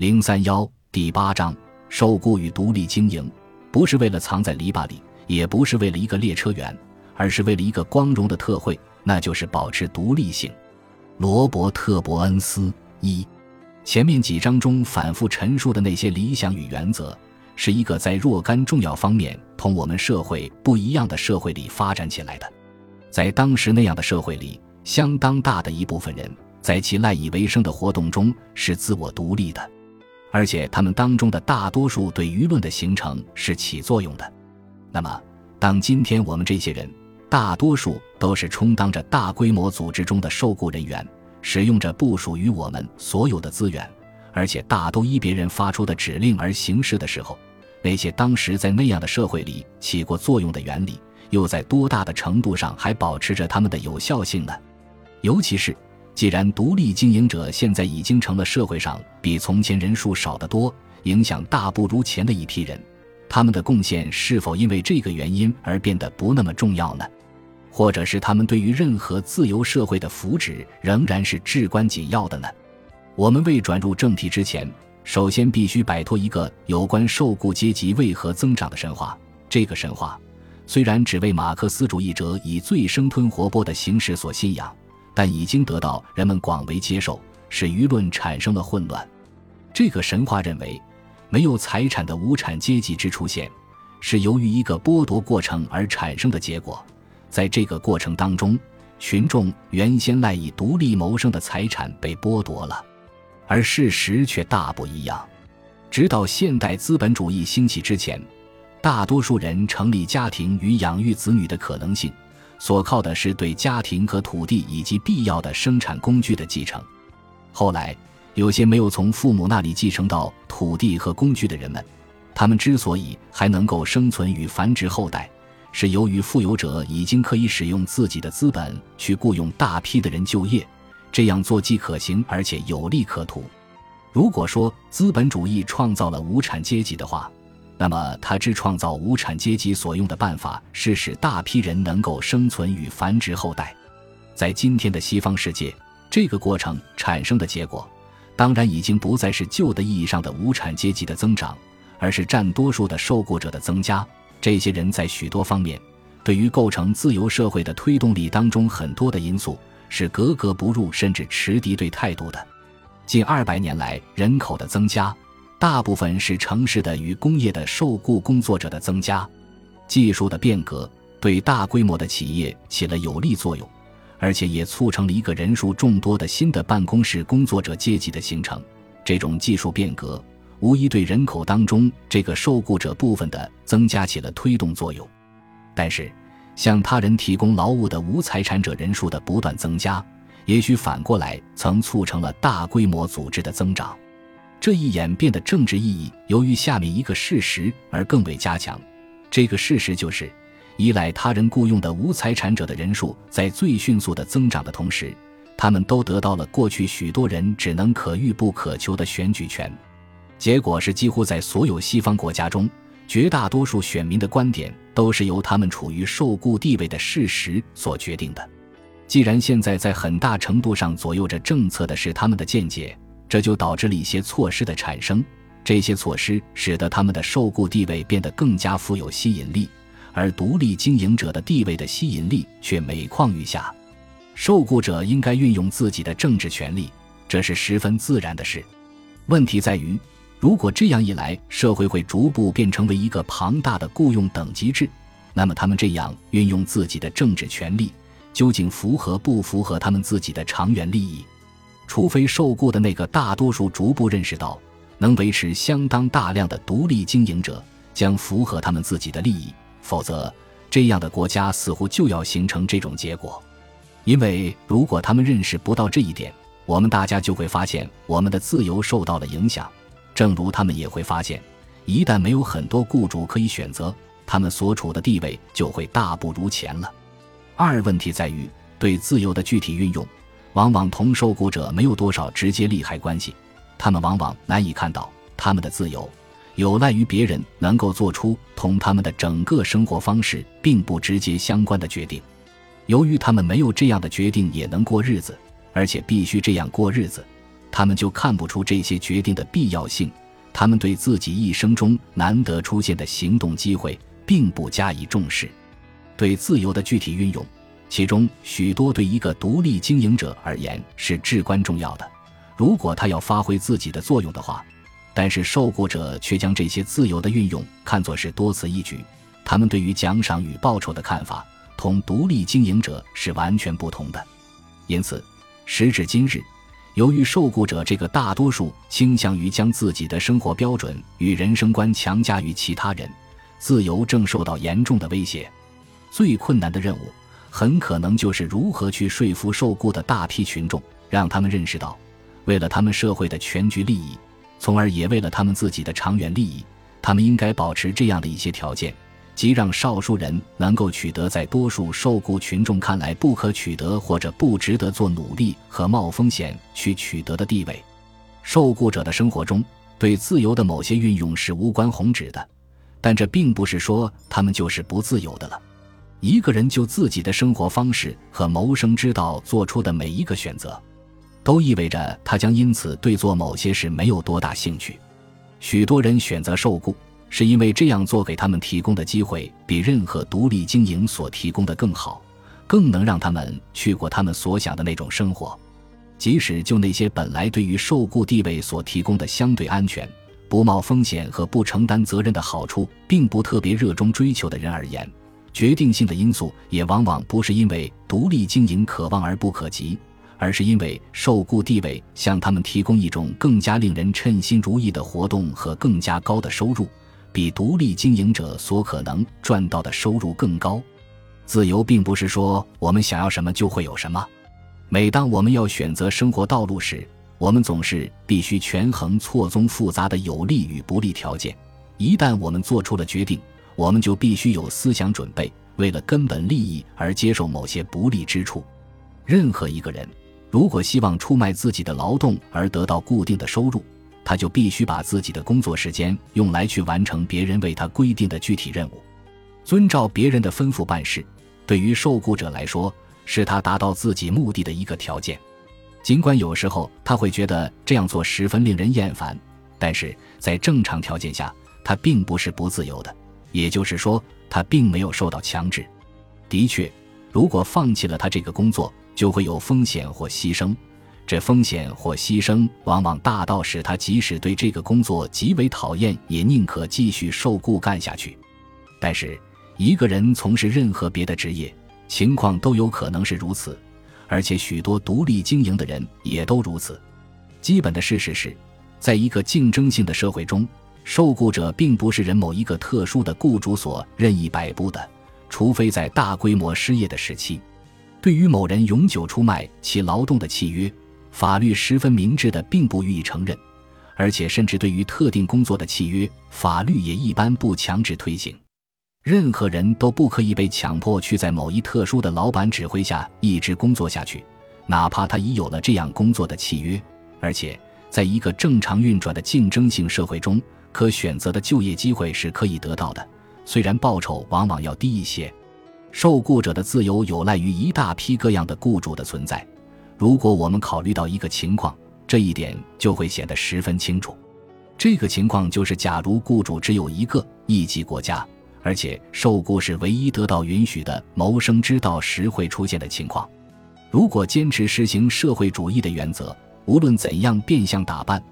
零三幺第八章：受雇与独立经营，不是为了藏在篱笆里，也不是为了一个列车员，而是为了一个光荣的特惠，那就是保持独立性。罗伯特·伯恩斯一，前面几章中反复陈述的那些理想与原则，是一个在若干重要方面同我们社会不一样的社会里发展起来的。在当时那样的社会里，相当大的一部分人在其赖以为生的活动中是自我独立的。而且他们当中的大多数对舆论的形成是起作用的。那么，当今天我们这些人大多数都是充当着大规模组织中的受雇人员，使用着不属于我们所有的资源，而且大都依别人发出的指令而行事的时候，那些当时在那样的社会里起过作用的原理，又在多大的程度上还保持着他们的有效性呢？尤其是。既然独立经营者现在已经成了社会上比从前人数少得多、影响大不如前的一批人，他们的贡献是否因为这个原因而变得不那么重要呢？或者是他们对于任何自由社会的福祉仍然是至关紧要的呢？我们未转入正题之前，首先必须摆脱一个有关受雇阶级为何增长的神话。这个神话虽然只为马克思主义者以最生吞活剥的形式所信仰。但已经得到人们广为接受，使舆论产生了混乱。这个神话认为，没有财产的无产阶级之出现，是由于一个剥夺过程而产生的结果。在这个过程当中，群众原先赖以独立谋生的财产被剥夺了，而事实却大不一样。直到现代资本主义兴起之前，大多数人成立家庭与养育子女的可能性。所靠的是对家庭和土地以及必要的生产工具的继承。后来，有些没有从父母那里继承到土地和工具的人们，他们之所以还能够生存与繁殖后代，是由于富有者已经可以使用自己的资本去雇佣大批的人就业，这样做既可行而且有利可图。如果说资本主义创造了无产阶级的话，那么，他之创造无产阶级所用的办法是使大批人能够生存与繁殖后代。在今天的西方世界，这个过程产生的结果，当然已经不再是旧的意义上的无产阶级的增长，而是占多数的受雇者的增加。这些人在许多方面，对于构成自由社会的推动力当中很多的因素是格格不入，甚至持敌对态度的。近二百年来，人口的增加。大部分是城市的与工业的受雇工作者的增加，技术的变革对大规模的企业起了有利作用，而且也促成了一个人数众多的新的办公室工作者阶级的形成。这种技术变革无疑对人口当中这个受雇者部分的增加起了推动作用，但是向他人提供劳务的无财产者人数的不断增加，也许反过来曾促成了大规模组织的增长。这一演变的政治意义，由于下面一个事实而更为加强。这个事实就是，依赖他人雇佣的无财产者的人数在最迅速的增长的同时，他们都得到了过去许多人只能可遇不可求的选举权。结果是，几乎在所有西方国家中，绝大多数选民的观点都是由他们处于受雇地位的事实所决定的。既然现在在很大程度上左右着政策的是他们的见解。这就导致了一些措施的产生，这些措施使得他们的受雇地位变得更加富有吸引力，而独立经营者的地位的吸引力却每况愈下。受雇者应该运用自己的政治权利，这是十分自然的事。问题在于，如果这样一来，社会会逐步变成为一个庞大的雇佣等级制，那么他们这样运用自己的政治权利，究竟符合不符合他们自己的长远利益？除非受雇的那个大多数逐步认识到，能维持相当大量的独立经营者将符合他们自己的利益，否则这样的国家似乎就要形成这种结果。因为如果他们认识不到这一点，我们大家就会发现我们的自由受到了影响。正如他们也会发现，一旦没有很多雇主可以选择，他们所处的地位就会大不如前了。二问题在于对自由的具体运用。往往同受雇者没有多少直接利害关系，他们往往难以看到他们的自由有赖于别人能够做出同他们的整个生活方式并不直接相关的决定。由于他们没有这样的决定也能过日子，而且必须这样过日子，他们就看不出这些决定的必要性。他们对自己一生中难得出现的行动机会并不加以重视。对自由的具体运用，其中许多对一个独立经营者而言是至关重要的。如果他要发挥自己的作用的话，但是受雇者却将这些自由的运用看作是多此一举。他们对于奖赏与报酬的看法同独立经营者是完全不同的。因此，时至今日，由于受雇者这个大多数倾向于将自己的生活标准与人生观强加于其他人，自由正受到严重的威胁。最困难的任务，很可能就是如何去说服受雇的大批群众，让他们认识到，为了他们社会的全局利益，从而也为了他们自己的长远利益，他们应该保持这样的一些条件。即让少数人能够取得在多数受雇群众看来不可取得或者不值得做努力和冒风险去取得的地位。受雇者的生活中对自由的某些运用是无关宏旨的，但这并不是说他们就是不自由的了。一个人就自己的生活方式和谋生之道做出的每一个选择，都意味着他将因此对做某些事没有多大兴趣。许多人选择受雇。是因为这样做给他们提供的机会比任何独立经营所提供的更好，更能让他们去过他们所想的那种生活。即使就那些本来对于受雇地位所提供的相对安全、不冒风险和不承担责任的好处，并不特别热衷追求的人而言，决定性的因素也往往不是因为独立经营可望而不可及。而是因为受雇地位向他们提供一种更加令人称心如意的活动和更加高的收入。比独立经营者所可能赚到的收入更高。自由并不是说我们想要什么就会有什么。每当我们要选择生活道路时，我们总是必须权衡错综复杂的有利与不利条件。一旦我们做出了决定，我们就必须有思想准备，为了根本利益而接受某些不利之处。任何一个人如果希望出卖自己的劳动而得到固定的收入，他就必须把自己的工作时间用来去完成别人为他规定的具体任务，遵照别人的吩咐办事。对于受雇者来说，是他达到自己目的的一个条件。尽管有时候他会觉得这样做十分令人厌烦，但是在正常条件下，他并不是不自由的。也就是说，他并没有受到强制。的确，如果放弃了他这个工作，就会有风险或牺牲。这风险或牺牲往往大到使他即使对这个工作极为讨厌，也宁可继续受雇干下去。但是，一个人从事任何别的职业，情况都有可能是如此，而且许多独立经营的人也都如此。基本的事实是，在一个竞争性的社会中，受雇者并不是人某一个特殊的雇主所任意摆布的，除非在大规模失业的时期，对于某人永久出卖其劳动的契约。法律十分明智的，并不予以承认，而且甚至对于特定工作的契约，法律也一般不强制推行。任何人都不可以被强迫去在某一特殊的老板指挥下一直工作下去，哪怕他已有了这样工作的契约。而且，在一个正常运转的竞争性社会中，可选择的就业机会是可以得到的，虽然报酬往往要低一些。受雇者的自由有赖于一大批各样的雇主的存在。如果我们考虑到一个情况，这一点就会显得十分清楚。这个情况就是，假如雇主只有一个一级国家，而且受雇是唯一得到允许的谋生之道时会出现的情况。如果坚持实行社会主义的原则，无论怎样变相打扮，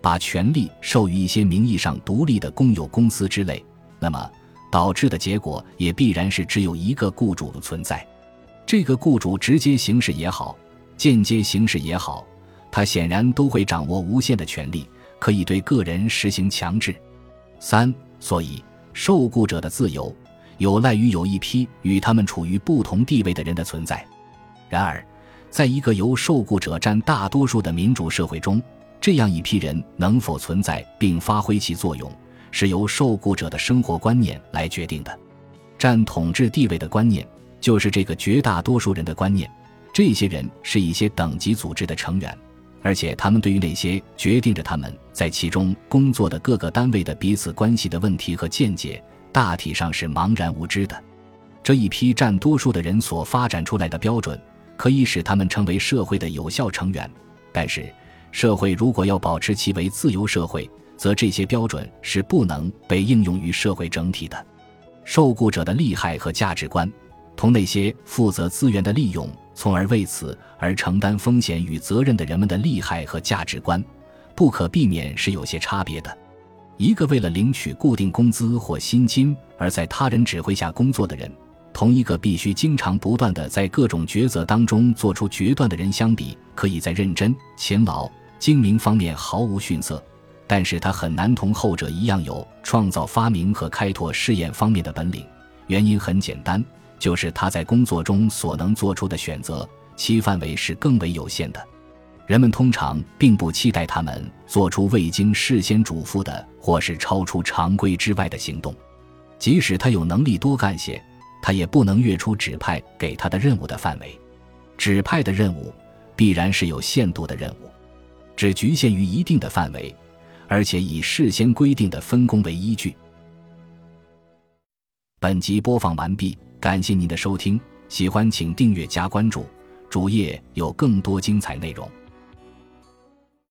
把权力授予一些名义上独立的公有公司之类，那么导致的结果也必然是只有一个雇主的存在。这个雇主直接行事也好。间接行事也好，他显然都会掌握无限的权力，可以对个人实行强制。三，所以受雇者的自由有赖于有一批与他们处于不同地位的人的存在。然而，在一个由受雇者占大多数的民主社会中，这样一批人能否存在并发挥其作用，是由受雇者的生活观念来决定的。占统治地位的观念，就是这个绝大多数人的观念。这些人是一些等级组织的成员，而且他们对于那些决定着他们在其中工作的各个单位的彼此关系的问题和见解，大体上是茫然无知的。这一批占多数的人所发展出来的标准，可以使他们成为社会的有效成员，但是社会如果要保持其为自由社会，则这些标准是不能被应用于社会整体的。受雇者的利害和价值观，同那些负责资源的利用，从而为此而承担风险与责任的人们的利害和价值观，不可避免是有些差别的。一个为了领取固定工资或薪金而在他人指挥下工作的人，同一个必须经常不断的在各种抉择当中做出决断的人相比，可以在认真、勤劳、精明方面毫无逊色。但是他很难同后者一样有创造发明和开拓试验方面的本领，原因很简单，就是他在工作中所能做出的选择，其范围是更为有限的。人们通常并不期待他们做出未经事先嘱咐的或是超出常规之外的行动，即使他有能力多干些，他也不能跃出指派给他的任务的范围。指派的任务必然是有限度的任务，只局限于一定的范围。而且以事先规定的分工为依据。本集播放完毕，感谢您的收听，喜欢请订阅加关注，主页有更多精彩内容。